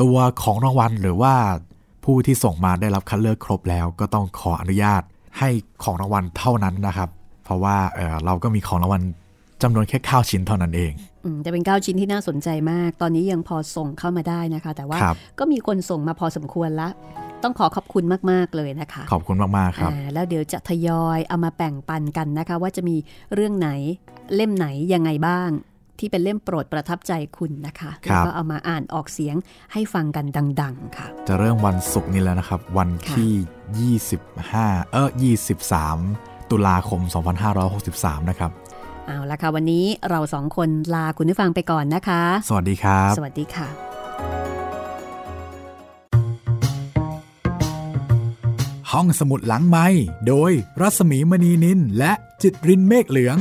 ตัวของรางวัลหรือว่าผู้ที่ส่งมาได้รับคัดเลือกครบแล้ว ก็ต้องขออนุญาตให้ของรางวัลเท่านั้นนะครับ เพราะว่าเออเราก็มีของรางวัลจำนวนแค่ข้าวชิ้นเท่านั้นเอง จะเป็นเก้าชิ้นที่น่าสนใจมาก ตอนนี้ยังพอส่งเข้ามาได้นะคะ แต่ว่าครับก็มีคนส่งมาพอสมควรละต้องขอขอบคุณมาก ๆ เลยนะคะ ขอบคุณมาก ๆ ครับอ่าแล้วเดี๋ยวจะทยอยเอามาแบ่งปันกันนะคะ ว่าจะมีเรื่องไหนเล่มไหนยังไงบ้าง ที่เป็นเล่มโปรดประทับใจคุณนะคะครัแล้วบก็เอามาอ่านออกเสียงให้ฟังกันดัง ๆ ค่ะ จะเริ่มวันศุกร์นี้แล้วนะครับ วันที่ 25 เออ23 ตุลาคม 2563 นะครับ เอาละค่ะวันนี้เราสองคนลาคุณผู้ฟังไปก่อนนะคะ สวัสดีครับ สวัสดีค่ะ ห้องสมุดหลังไม้โดยรัสมีมณีนินและจิตรินเมฆเหลือง